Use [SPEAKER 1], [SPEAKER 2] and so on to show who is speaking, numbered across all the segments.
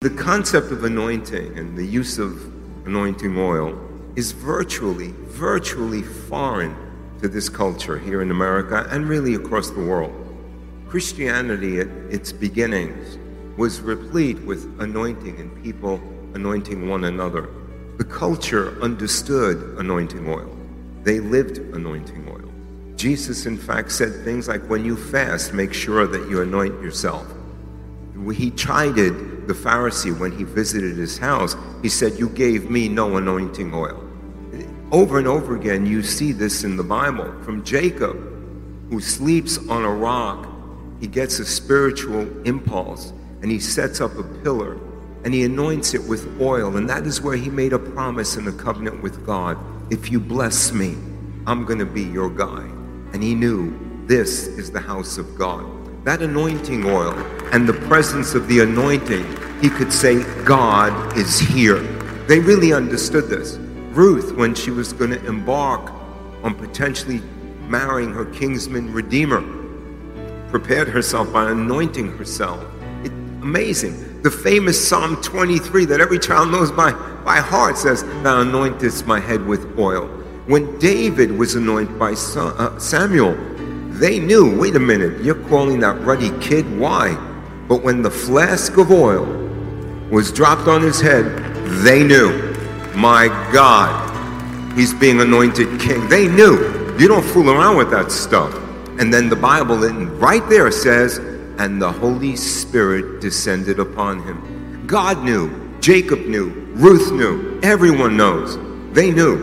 [SPEAKER 1] The concept of anointing and the use of anointing oil is virtually, virtually foreign to this culture here in America and really across the world. Christianity at its beginnings was replete with anointing and people anointing one another. The culture understood anointing oil. They lived anointing oil. Jesus, in fact, said things like, when you fast, make sure that you anoint yourself. He chided the Pharisee when he visited his house. He said, You gave me no anointing oil. Over and over again, you see this in the Bible. From Jacob, who sleeps on a rock, he gets a spiritual impulse and he sets up a pillar and he anoints it with oil. And that is where he made a promise and a covenant with God. If you bless me, I'm going to be your guy. And he knew this is the house of God that anointing oil and the presence of the anointing, he could say, God is here. They really understood this. Ruth, when she was going to embark on potentially marrying her kinsman redeemer, prepared herself by anointing herself. It, amazing. The famous Psalm 23 that every child knows by, by heart says, Thou anointest my head with oil. When David was anointed by uh, Samuel, they knew, wait a minute, you're calling that ruddy kid? Why? But when the flask of oil was dropped on his head, they knew, my God, he's being anointed king. They knew. You don't fool around with that stuff. And then the Bible right there says, and the Holy Spirit descended upon him. God knew, Jacob knew, Ruth knew, everyone knows. They knew.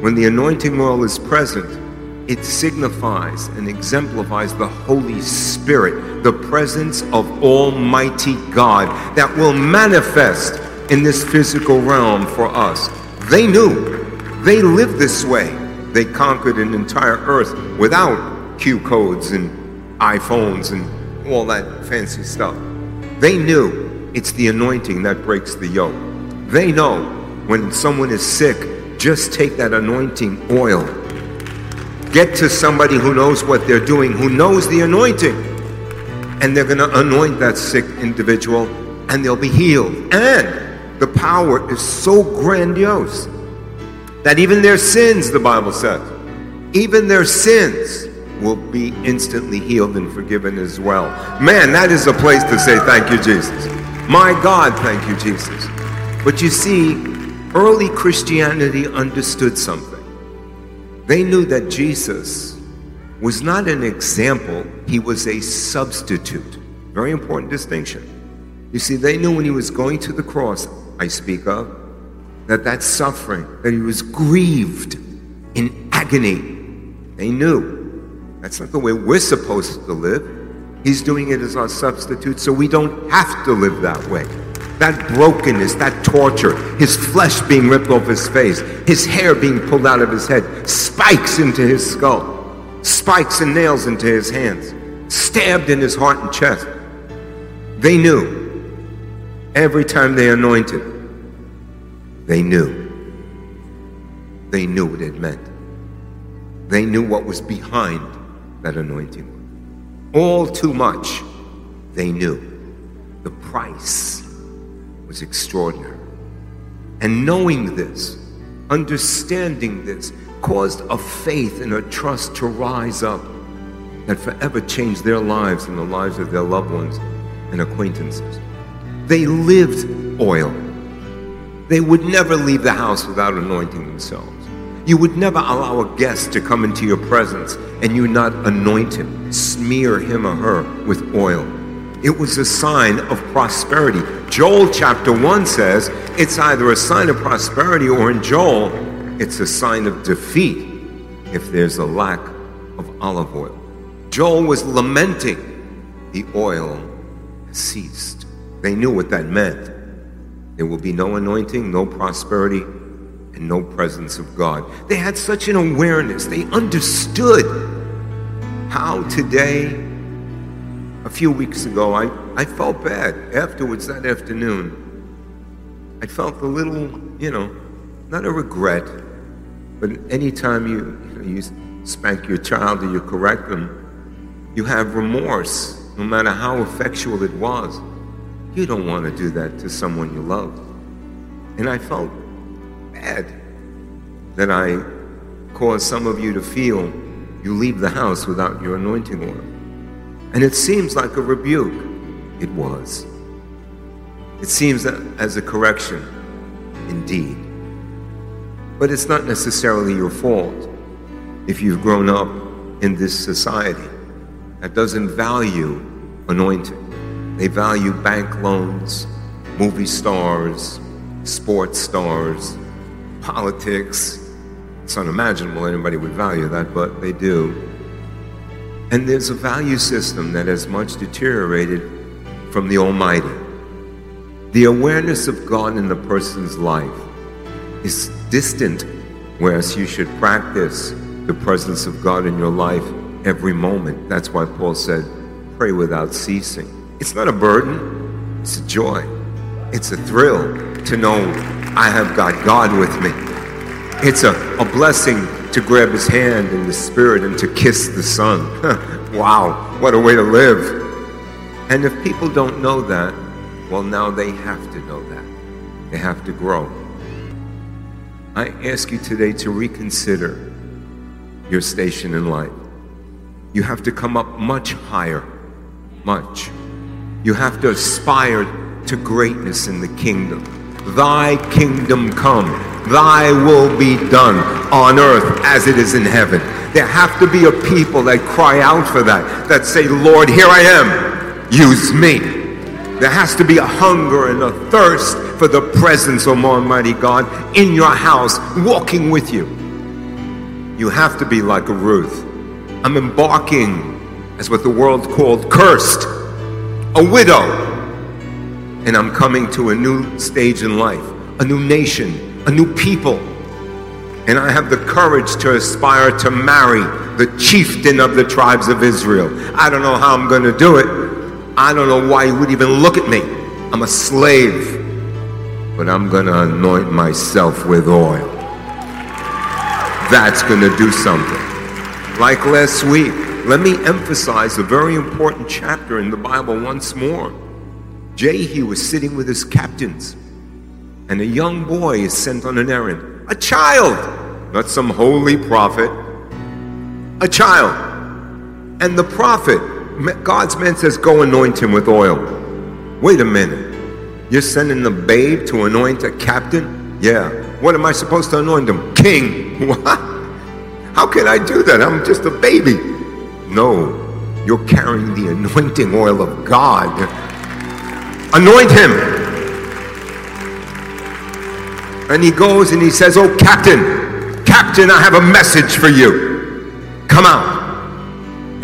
[SPEAKER 1] When the anointing oil is present, it signifies and exemplifies the Holy Spirit, the presence of Almighty God that will manifest in this physical realm for us. They knew, they lived this way. They conquered an entire earth without Q codes and iPhones and all that fancy stuff. They knew it's the anointing that breaks the yoke. They know when someone is sick, just take that anointing oil get to somebody who knows what they're doing, who knows the anointing, and they're going to anoint that sick individual and they'll be healed. And the power is so grandiose that even their sins, the Bible says, even their sins will be instantly healed and forgiven as well. Man, that is a place to say, Thank you, Jesus. My God, thank you, Jesus. But you see, early Christianity understood something. They knew that Jesus was not an example, he was a substitute. Very important distinction. You see, they knew when he was going to the cross, I speak of, that that suffering, that he was grieved in agony. They knew. That's not the way we're supposed to live. He's doing it as our substitute, so we don't have to live that way that brokenness, that torture, his flesh being ripped off his face, his hair being pulled out of his head, spikes into his skull, spikes and nails into his hands, stabbed in his heart and chest. They knew. Every time they anointed, they knew. They knew what it meant. They knew what was behind that anointing. All too much, they knew the price was extraordinary. And knowing this, understanding this, caused a faith and a trust to rise up that forever changed their lives and the lives of their loved ones and acquaintances. They lived oil. They would never leave the house without anointing themselves. You would never allow a guest to come into your presence and you not anoint him, smear him or her with oil. It was a sign of prosperity. Joel chapter 1 says it's either a sign of prosperity or in Joel, it's a sign of defeat if there's a lack of olive oil. Joel was lamenting the oil ceased. They knew what that meant. There will be no anointing, no prosperity, and no presence of God. They had such an awareness. They understood how today a few weeks ago, I, I felt bad. Afterwards, that afternoon, I felt a little, you know, not a regret, but anytime you, you, know, you spank your child or you correct them, you have remorse, no matter how effectual it was. You don't want to do that to someone you love. And I felt bad that I caused some of you to feel you leave the house without your anointing oil. And it seems like a rebuke. It was. It seems as a correction, indeed. But it's not necessarily your fault if you've grown up in this society that doesn't value anointing. They value bank loans, movie stars, sports stars, politics. It's unimaginable anybody would value that, but they do. And there's a value system that has much deteriorated from the Almighty. The awareness of God in the person's life is distant, whereas you should practice the presence of God in your life every moment. That's why Paul said, pray without ceasing. It's not a burden, it's a joy. It's a thrill to know I have got God with me. It's a, a blessing to grab his hand in the spirit and to kiss the Son. wow, what a way to live. And if people don't know that, well, now they have to know that. They have to grow. I ask you today to reconsider your station in life. You have to come up much higher, much. You have to aspire to greatness in the kingdom. Thy kingdom come, thy will be done on earth as it is in heaven. There have to be a people that cry out for that, that say, Lord, here I am, use me. There has to be a hunger and a thirst for the presence of Almighty God in your house, walking with you. You have to be like a Ruth. I'm embarking as what the world called cursed, a widow. And I'm coming to a new stage in life, a new nation, a new people. And I have the courage to aspire to marry the chieftain of the tribes of Israel. I don't know how I'm going to do it. I don't know why he would even look at me. I'm a slave. But I'm going to anoint myself with oil that's going to do something. Like last week, let me emphasize a very important chapter in the Bible once more. Jehu was sitting with his captains, and a young boy is sent on an errand. A child, not some holy prophet, a child. And the prophet, God's man says, Go anoint him with oil. Wait a minute. You're sending the babe to anoint a captain? Yeah. What am I supposed to anoint him? King. What? How can I do that? I'm just a baby. No, you're carrying the anointing oil of God. Anoint him. And he goes and he says, Oh, Captain, Captain, I have a message for you. Come out.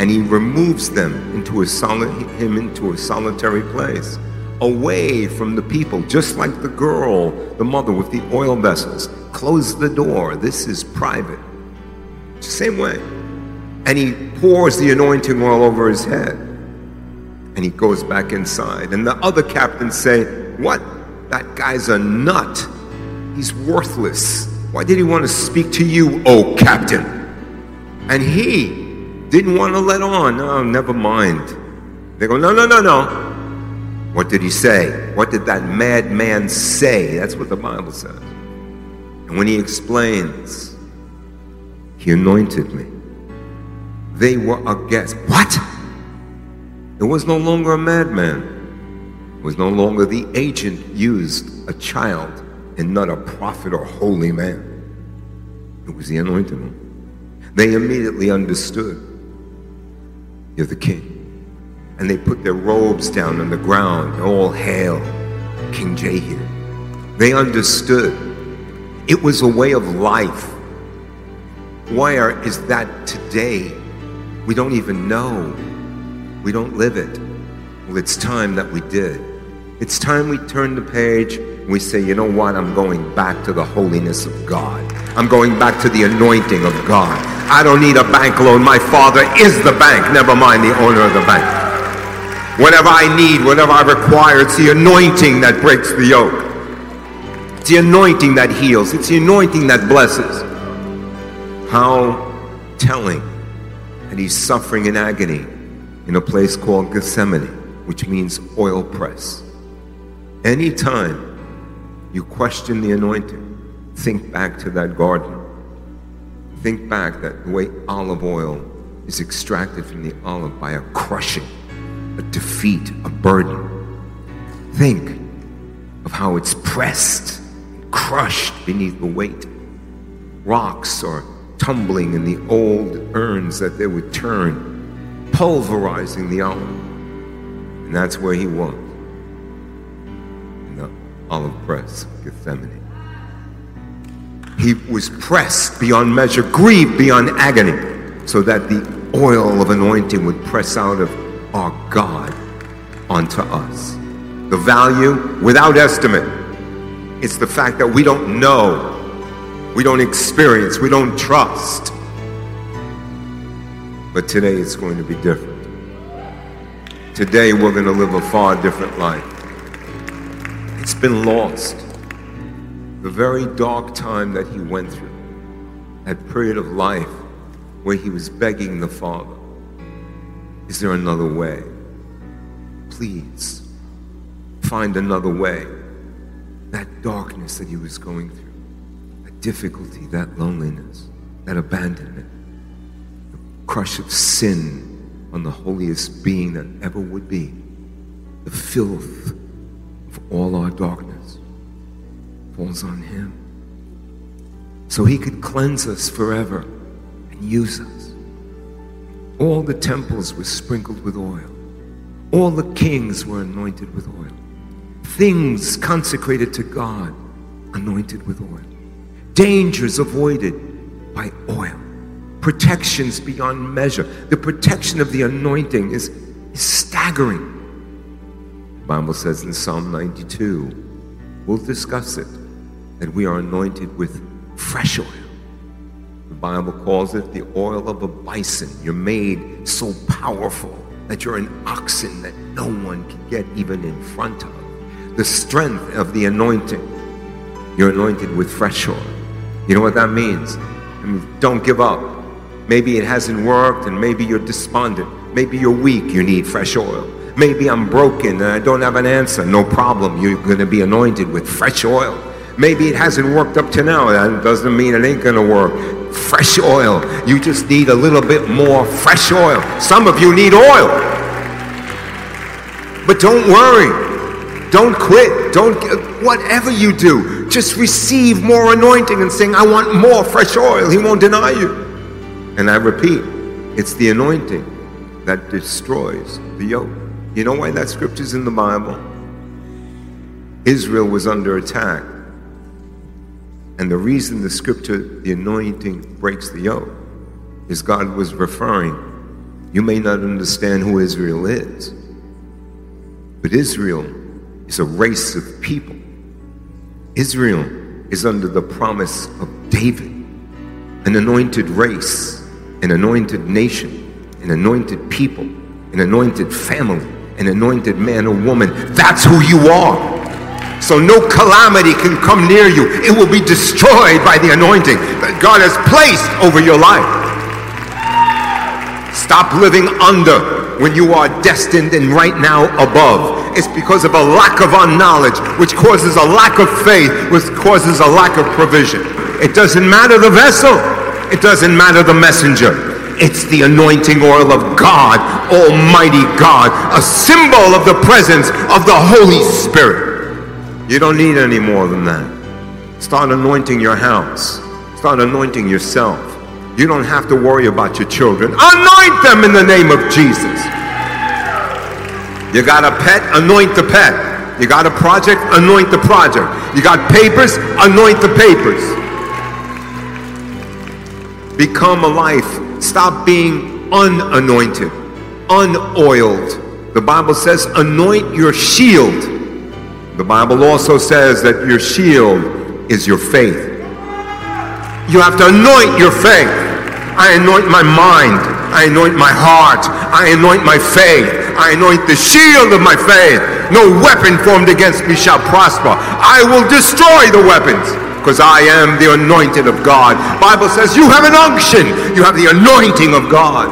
[SPEAKER 1] And he removes them into a solid, him into a solitary place away from the people, just like the girl, the mother with the oil vessels. Close the door. This is private. Same way. And he pours the anointing oil over his head. And he goes back inside. And the other captains say, What? That guy's a nut. He's worthless. Why did he want to speak to you, oh captain? And he didn't want to let on. No, never mind. They go, No, no, no, no. What did he say? What did that madman say? That's what the Bible says. And when he explains, he anointed me. They were aghast. What? It was no longer a madman. It was no longer the agent used a child and not a prophet or holy man. It was the anointed one. They immediately understood. You're the king and they put their robes down on the ground. All hail King Jehu. They understood it was a way of life. Where is that today? We don't even know. We don't live it. Well, it's time that we did. It's time we turn the page we say, you know what? I'm going back to the holiness of God. I'm going back to the anointing of God. I don't need a bank loan. My Father is the bank, never mind the owner of the bank. Whatever I need, whatever I require, it's the anointing that breaks the yoke. It's the anointing that heals. It's the anointing that blesses. How telling that he's suffering in agony in a place called Gethsemane, which means oil press. Anytime you question the anointing, think back to that garden. Think back that the way olive oil is extracted from the olive by a crushing, a defeat, a burden. Think of how it's pressed, crushed beneath the weight. Rocks are tumbling in the old urns that they would turn, pulverizing the olive. And that's where he was in the olive press Gethsemane. He was pressed beyond measure, grieved beyond agony, so that the oil of anointing would press out of our God onto us. The value without estimate. It's the fact that we don't know, we don't experience, we don't trust. But today it's going to be different. Today we're going to live a far different life. It's been lost. The very dark time that he went through, that period of life where he was begging the Father, Is there another way? Please find another way. That darkness that he was going through, that difficulty, that loneliness, that abandonment, crush of sin on the holiest being that ever would be, the filth of all our darkness falls on him. So he could cleanse us forever and use us. All the temples were sprinkled with oil. All the kings were anointed with oil. Things consecrated to God, anointed with oil. Dangers avoided by oil. Protections beyond measure. The protection of the anointing is, is staggering. The Bible says in Psalm 92, we'll discuss it, that we are anointed with fresh oil. The Bible calls it the oil of a bison. You're made so powerful that you're an oxen that no one can get even in front of. The strength of the anointing. You're anointed with fresh oil. You know what that means? I mean, don't give up. Maybe it hasn't worked and maybe you're despondent. Maybe you're weak, you need fresh oil. Maybe I'm broken and I don't have an answer. No problem. You're going to be anointed with fresh oil. Maybe it hasn't worked up to now. That doesn't mean it ain't going to work. Fresh oil. You just need a little bit more fresh oil. Some of you need oil. But don't worry. Don't quit. Don't whatever you do, just receive more anointing and sing, I want more fresh oil. He won't deny you. And I repeat, it's the anointing that destroys the yoke. You know why that scripture's in the Bible? Israel was under attack. And the reason the scripture, the anointing breaks the yoke, is God was referring, you may not understand who Israel is, but Israel is a race of people. Israel is under the promise of David, an anointed race, an anointed nation, an anointed people, an anointed family, an anointed man or woman. That's who you are. So no calamity can come near you. It will be destroyed by the anointing that God has placed over your life. Stop living under when you are destined and right now above. It's because of a lack of unknowledge, which causes a lack of faith, which causes a lack of provision. It doesn't matter the vessel, it doesn't matter the messenger. It's the anointing oil of God, Almighty God, a symbol of the presence of the Holy Spirit. You don't need any more than that. Start anointing your house, start anointing yourself. You don't have to worry about your children. Anoint them in the name of Jesus. You got a pet, anoint the pet. You got a project, anoint the project. You got papers, anoint the papers. Become a life. Stop being unanointed, unoiled. The Bible says, anoint your shield. The Bible also says that your shield is your faith. You have to anoint your faith. I anoint my mind. I anoint my heart. I anoint my faith. I anoint the shield of my faith. No weapon formed against me shall prosper. I will destroy the weapons because I am the anointed of God. Bible says you have an unction. You have the anointing of God.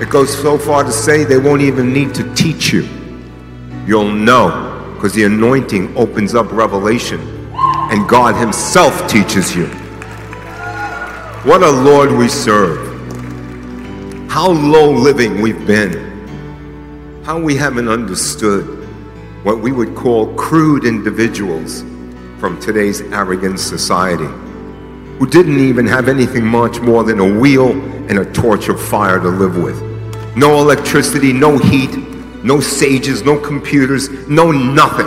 [SPEAKER 1] It goes so far to say they won't even need to teach you. You'll know because the anointing opens up revelation and God Himself teaches you. What a Lord we serve. How low living we've been. How we haven't understood what we would call crude individuals from today's arrogant society who didn't even have anything much more than a wheel and a torch of fire to live with. No electricity, no heat, no sages, no computers, no nothing.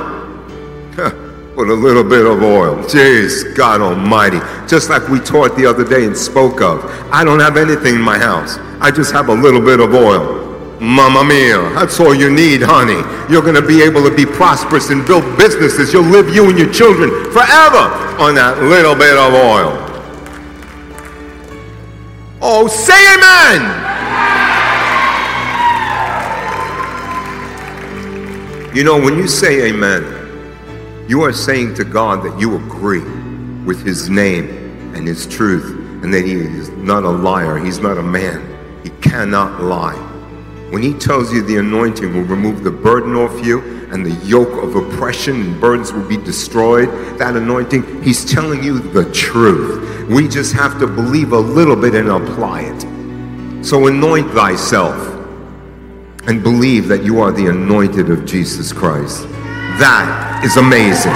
[SPEAKER 1] But a little bit of oil. Jeez, God Almighty. Just like we taught the other day and spoke of. I don't have anything in my house. I just have a little bit of oil. Mamma mia, that's all you need, honey. You're going to be able to be prosperous and build businesses. You'll live you and your children forever on that little bit of oil. Oh, say amen. You know, when you say amen, you are saying to God that you agree with His name and His truth, and that He is not a liar. He's not a man. He cannot lie. When He tells you the anointing will remove the burden off you and the yoke of oppression and burdens will be destroyed, that anointing, He's telling you the truth. We just have to believe a little bit and apply it. So anoint thyself and believe that you are the anointed of Jesus Christ. That is amazing.